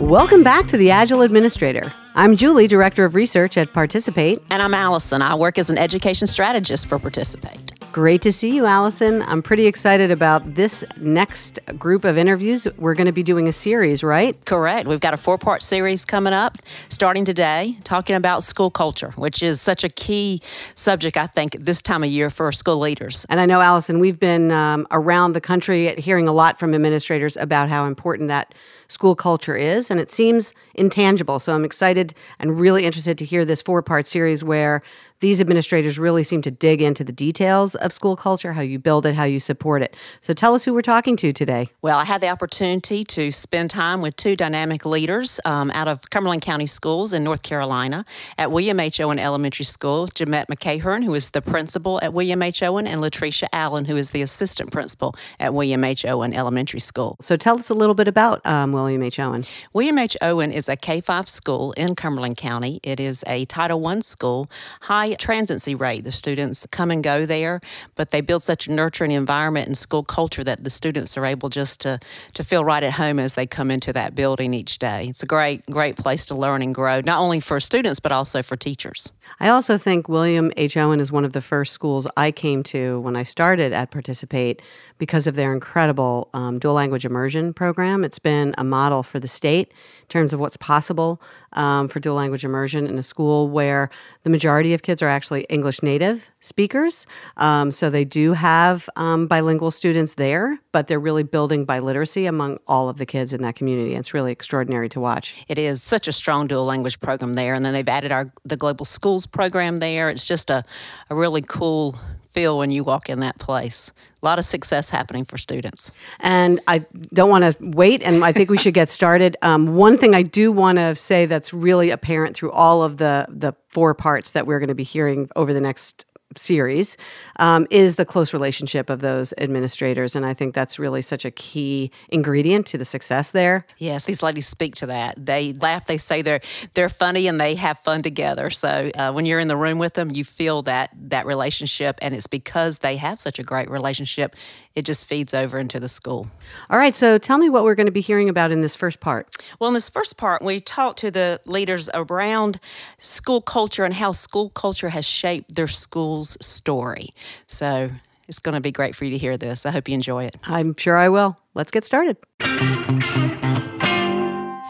Welcome back to the Agile Administrator. I'm Julie, Director of Research at Participate. And I'm Allison. I work as an education strategist for Participate. Great to see you, Allison. I'm pretty excited about this next group of interviews. We're going to be doing a series, right? Correct. We've got a four part series coming up starting today, talking about school culture, which is such a key subject, I think, this time of year for school leaders. And I know, Allison, we've been um, around the country hearing a lot from administrators about how important that school culture is, and it seems intangible. So I'm excited and really interested to hear this four part series where these administrators really seem to dig into the details of school culture, how you build it, how you support it. So tell us who we're talking to today. Well, I had the opportunity to spend time with two dynamic leaders um, out of Cumberland County Schools in North Carolina at William H. Owen Elementary School, Jamette McCahern, who is the principal at William H. Owen, and Latricia Allen, who is the assistant principal at William H. Owen Elementary School. So tell us a little bit about um, William H. Owen. William H. Owen is a K 5 school in Cumberland County. It is a Title I school, high transiency rate. The students come and go there, but they build such a nurturing environment and school culture that the students are able just to, to feel right at home as they come into that building each day. It's a great, great place to learn and grow, not only for students, but also for teachers. I also think William H. Owen is one of the first schools I came to when I started at Participate because of their incredible um, dual language immersion program. It's been a model for the state in terms of what's possible um, for dual language immersion in a school where the majority of kids are actually English native speakers. Um, so they do have um, bilingual students there, but they're really building biliteracy among all of the kids in that community. It's really extraordinary to watch. It is such a strong dual language program there, and then they've added our the global schools program there. It's just a, a really cool feel when you walk in that place. A lot of success happening for students. And I don't want to wait, and I think we should get started. Um, one thing I do want to say that's really apparent through all of the the four parts that we're going to be hearing over the next series um, is the close relationship of those administrators. And I think that's really such a key ingredient to the success there. Yes, these ladies speak to that. They laugh, they say they're they're funny and they have fun together. So uh, when you're in the room with them, you feel that that relationship and it's because they have such a great relationship, it just feeds over into the school. All right, so tell me what we're going to be hearing about in this first part. Well, in this first part, we talked to the leaders around school culture and how school culture has shaped their school's story. So it's going to be great for you to hear this. I hope you enjoy it. I'm sure I will. Let's get started.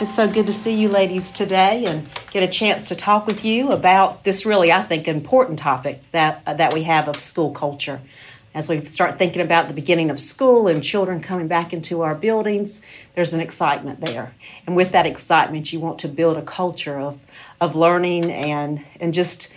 It's so good to see you ladies today and get a chance to talk with you about this really, I think, important topic that, uh, that we have of school culture. As we start thinking about the beginning of school and children coming back into our buildings, there's an excitement there. And with that excitement, you want to build a culture of, of learning and, and just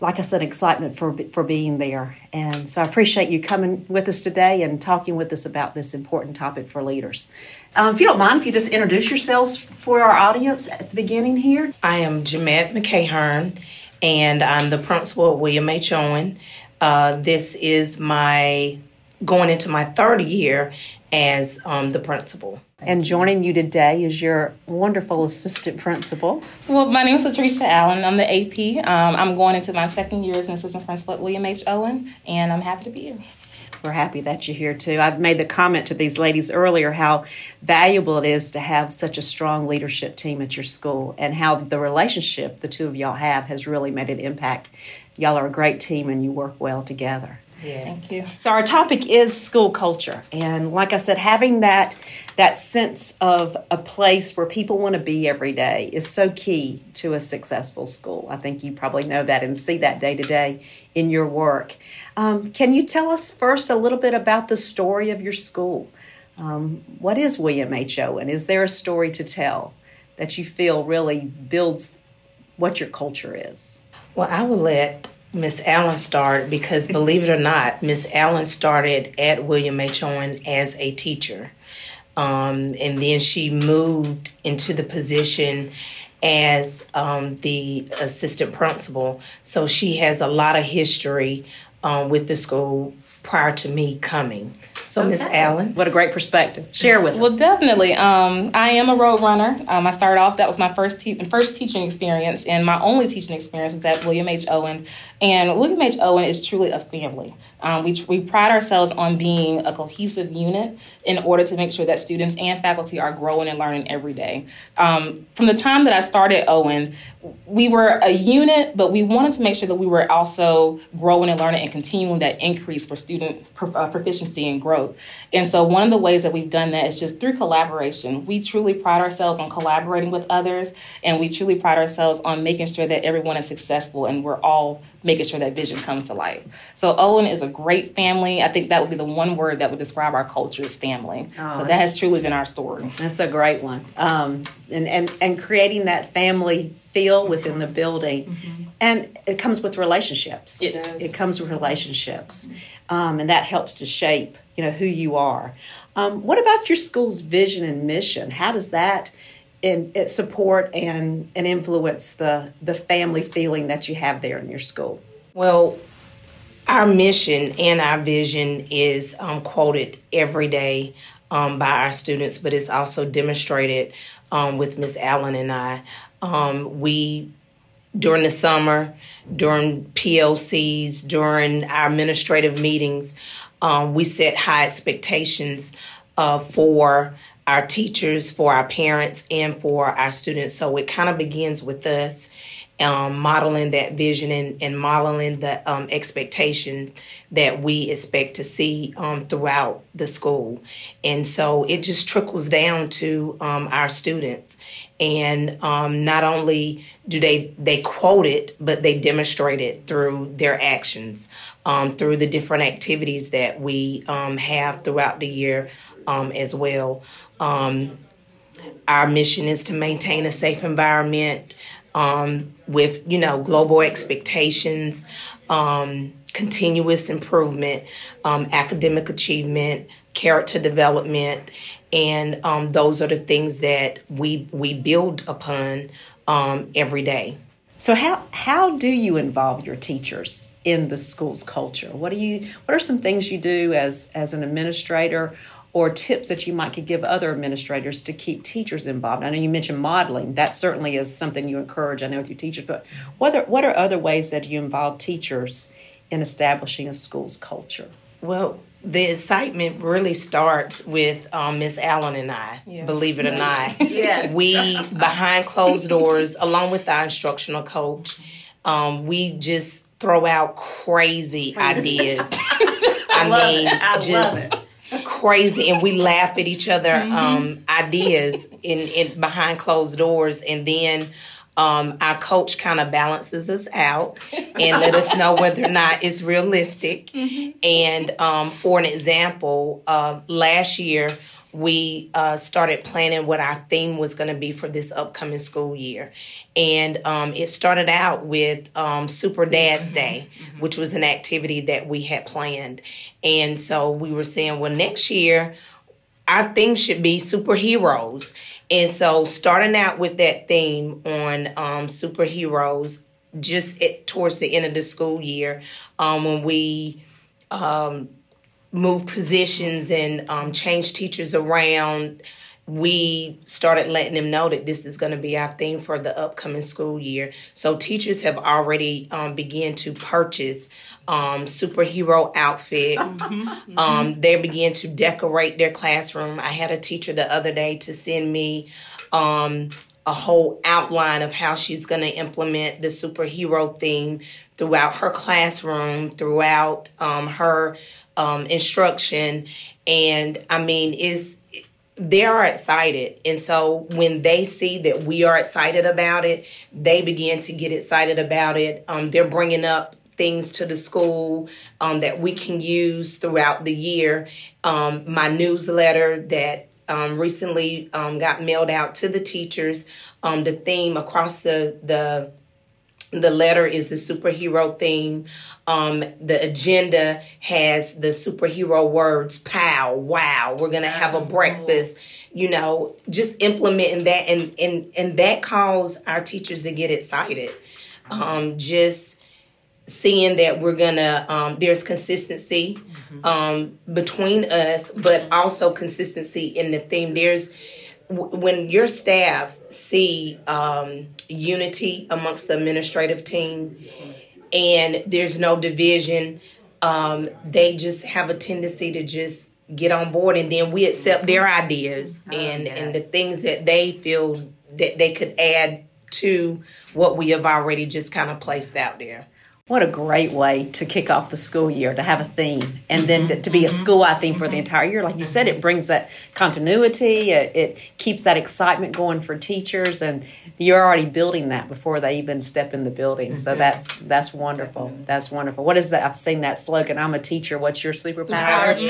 like I said, excitement for for being there. And so I appreciate you coming with us today and talking with us about this important topic for leaders. Um, if you don't mind, if you just introduce yourselves for our audience at the beginning here. I am Jamette McCahern, and I'm the principal at William H. Owen. Uh, this is my going into my third year as um, the principal. And joining you today is your wonderful assistant principal. Well, my name is Latricia Allen. I'm the AP. Um, I'm going into my second year as an assistant principal at William H. Owen, and I'm happy to be here. We're happy that you're here too. I've made the comment to these ladies earlier how valuable it is to have such a strong leadership team at your school and how the relationship the two of y'all have has really made an impact. Y'all are a great team and you work well together. Yes. Thank you. So our topic is school culture, and like I said, having that that sense of a place where people want to be every day is so key to a successful school. I think you probably know that and see that day to day in your work. Um, can you tell us first a little bit about the story of your school? Um, what is William H. Owen? Is there a story to tell that you feel really builds what your culture is? Well, I will let Miss Allen started because, believe it or not, Miss Allen started at William H. Owen as a teacher. Um, and then she moved into the position as um, the assistant principal. So she has a lot of history um, with the school prior to me coming. So, Miss Allen. What a great perspective. Share with us. Well, definitely. Um, I am a road runner. Um, I started off, that was my first, te- first teaching experience, and my only teaching experience was at William H. Owen. And William H. Owen is truly a family. Um, we, we pride ourselves on being a cohesive unit in order to make sure that students and faculty are growing and learning every day. Um, from the time that I started Owen, we were a unit, but we wanted to make sure that we were also growing and learning and continuing that increase for student uh, proficiency and growth. And so, one of the ways that we've done that is just through collaboration. We truly pride ourselves on collaborating with others, and we truly pride ourselves on making sure that everyone is successful and we're all making sure that vision comes to life. So, Owen is a great family. I think that would be the one word that would describe our culture is family. Oh, so, that has truly been our story. That's a great one. Um, and, and, and creating that family feel within the building. And it comes with relationships. It does. It comes with relationships. Um, and that helps to shape, you know, who you are. Um, what about your school's vision and mission? How does that in, it support and, and influence the, the family feeling that you have there in your school? Well, our mission and our vision is um, quoted every day um, by our students, but it's also demonstrated um, with Miss Allen and I. Um, we, during the summer, during PLCs, during our administrative meetings, um, we set high expectations uh, for our teachers, for our parents, and for our students. So it kind of begins with us um, modeling that vision and, and modeling the um, expectations that we expect to see um, throughout the school. And so it just trickles down to um, our students. And um, not only do they, they quote it, but they demonstrate it through their actions, um, through the different activities that we have throughout the year as well. our mission is to maintain a safe environment um, with you know global expectations, um, continuous improvement, um, academic achievement, character development, and um, those are the things that we we build upon um, every day. So how how do you involve your teachers in the school's culture? What do you what are some things you do as as an administrator or tips that you might could give other administrators to keep teachers involved? I know you mentioned modeling. That certainly is something you encourage, I know, with your teachers. But what are, what are other ways that you involve teachers in establishing a school's culture? Well, the excitement really starts with um, Miss Allen and I, yeah. believe it or not. yes. We, behind closed doors, along with our instructional coach, um, we just throw out crazy ideas. I, I mean, I just crazy and we laugh at each other mm-hmm. um, ideas in, in behind closed doors and then um, our coach kind of balances us out and let us know whether or not it's realistic mm-hmm. and um, for an example uh, last year we uh, started planning what our theme was going to be for this upcoming school year. And um, it started out with um, Super Dad's. Day, mm-hmm. which was an activity that we had planned. And so we were saying, well, next year, our theme should be superheroes. And so starting out with that theme on um, superheroes just at, towards the end of the school year, um, when we move positions and um, change teachers around, we started letting them know that this is going to be our theme for the upcoming school year. So teachers have already um, began to purchase um, superhero outfits. Mm-hmm. Um, they began to decorate their classroom. I had a teacher the other day to send me um, a whole outline of how she's going to implement the superhero theme throughout her classroom, throughout um, her um, instruction, and I mean, is they are excited, and so when they see that we are excited about it, they begin to get excited about it. Um, they're bringing up things to the school um, that we can use throughout the year. Um, my newsletter that um, recently um, got mailed out to the teachers. Um, the theme across the the the letter is the superhero theme. Um, the agenda has the superhero words pow, wow. We're gonna have a breakfast, you know, just implementing that and and and that calls our teachers to get excited. Um, just seeing that we're gonna um, there's consistency um, between us, but also consistency in the theme. There's w- when your staff see um, unity amongst the administrative team, and there's no division, um, they just have a tendency to just get on board, and then we accept their ideas and and the things that they feel that they could add to what we have already just kind of placed out there. What a great way to kick off the school year to have a theme and then mm-hmm. to, to be a mm-hmm. school wide theme for the mm-hmm. entire year. Like you said, it brings that continuity, it, it keeps that excitement going for teachers, and you're already building that before they even step in the building. So that's that's wonderful. That's wonderful. What is that? I've seen that slogan I'm a teacher, what's your superpower?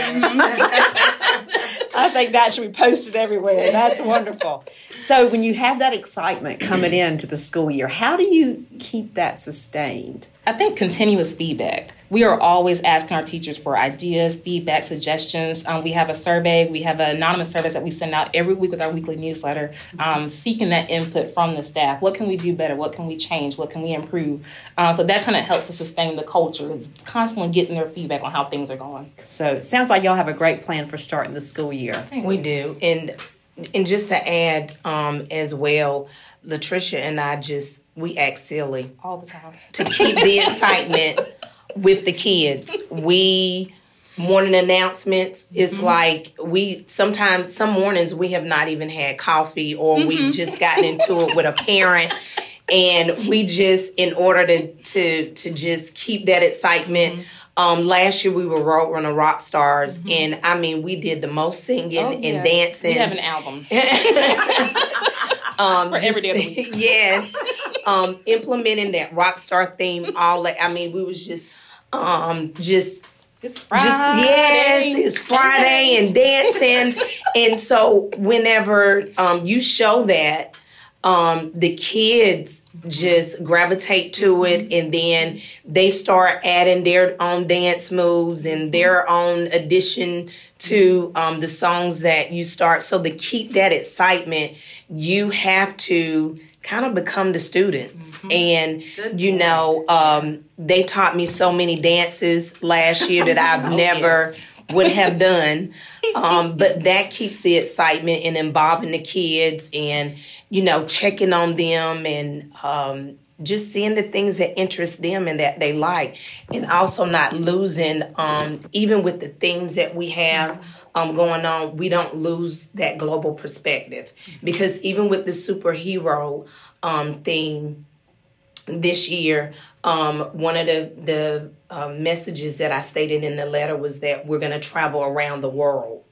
I think that should be posted everywhere. That's wonderful. So, when you have that excitement coming into the school year, how do you keep that sustained? I think continuous feedback. We are always asking our teachers for ideas, feedback, suggestions. Um, we have a survey, we have an anonymous survey that we send out every week with our weekly newsletter, um, seeking that input from the staff. What can we do better? What can we change? What can we improve? Um, so that kind of helps to sustain the culture. It's constantly getting their feedback on how things are going. So, it sounds like y'all have a great plan for starting the school year. We do, and and just to add um, as well, Latricia and I just we act silly All the time. to keep the excitement with the kids. We morning announcements. It's mm-hmm. like we sometimes some mornings we have not even had coffee or we mm-hmm. just gotten into it with a parent. And we just, in order to to to just keep that excitement, mm-hmm. um, last year we were road runner rock stars, and I mean we did the most singing Oh, and yeah. dancing. We have an album. um, For every day of the week. yes, um, implementing that rock star theme. All that I mean, we was just, um, just, It's Friday. just yes, it's Friday and dancing, and so whenever um, you show that. Um, the kids just gravitate to it and then they start adding their own dance moves and their own addition to um, the songs that you start. So to keep that excitement, you have to kind of become the students. And you know, um, they taught me so many dances last year that I've never would have done. Um, but that keeps the excitement and involving the kids and, you know, checking on them and um, just seeing the things that interest them and that they like. And also not losing, um, even with the themes that we have um, going on, we don't lose that global perspective. Because even with the superhero um, theme, this year, um, one of the the um, messages that I stated in the letter was that we're going to travel around the world.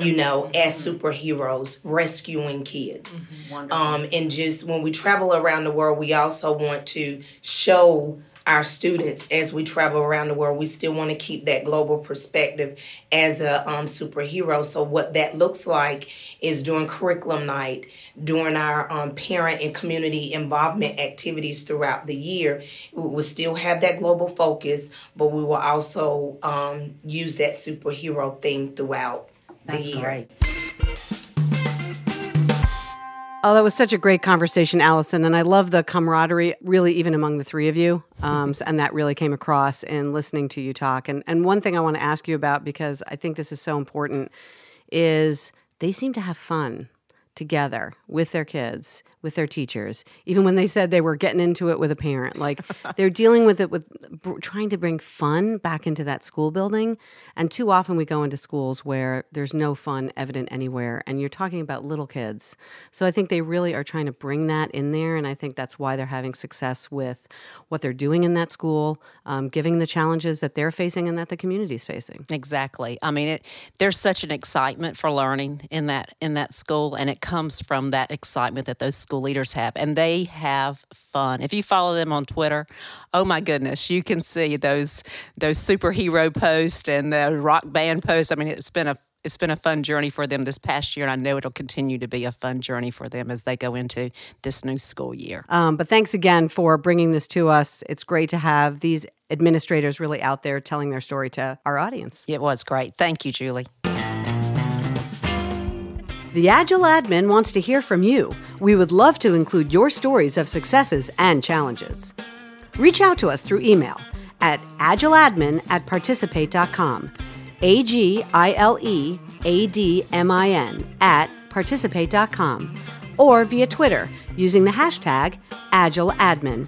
you know, as superheroes, rescuing kids. Um, and just when we travel around the world, we also want to show our students as we travel around the world. We still want to keep that global perspective as a um, superhero. So what that looks like is during curriculum night, during our um, parent and community involvement activities throughout the year. We will still have that global focus, but we will also um, use that superhero theme throughout That's the year. great. Oh, that was such a great conversation, Allison. And I love the camaraderie, really, even among the three of you. Um, and that really came across in listening to you talk. And, and one thing I want to ask you about, because I think this is so important, is they seem to have fun together with their kids, with their teachers, even when they said they were getting into it with a parent. Like they're dealing with it with br- trying to bring fun back into that school building. And too often we go into schools where there's no fun evident anywhere. And you're talking about little kids. So I think they really are trying to bring that in there. And I think that's why they're having success with what they're doing in that school, um, giving the challenges that they're facing and that the community's facing. Exactly. I mean, it. There's such an excitement for learning in that in that school, and it comes from that excitement that those school leaders have, and they have fun. If you follow them on Twitter, oh my goodness, you can see those those superhero posts and the rock band posts. I mean, it's been a it's been a fun journey for them this past year, and I know it'll continue to be a fun journey for them as they go into this new school year. Um, but thanks again for bringing this to us. It's great to have these administrators really out there telling their story to our audience. It was great. Thank you, Julie. The Agile Admin wants to hear from you. We would love to include your stories of successes and challenges. Reach out to us through email at agileadmin at participate.com. A G I L E A D M I N at participate.com or via Twitter using the hashtag AgileAdmin.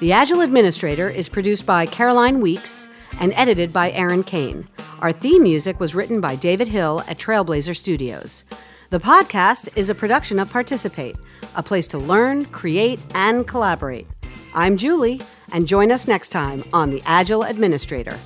The Agile Administrator is produced by Caroline Weeks and edited by Aaron Kane. Our theme music was written by David Hill at Trailblazer Studios. The podcast is a production of Participate, a place to learn, create, and collaborate. I'm Julie, and join us next time on The Agile Administrator.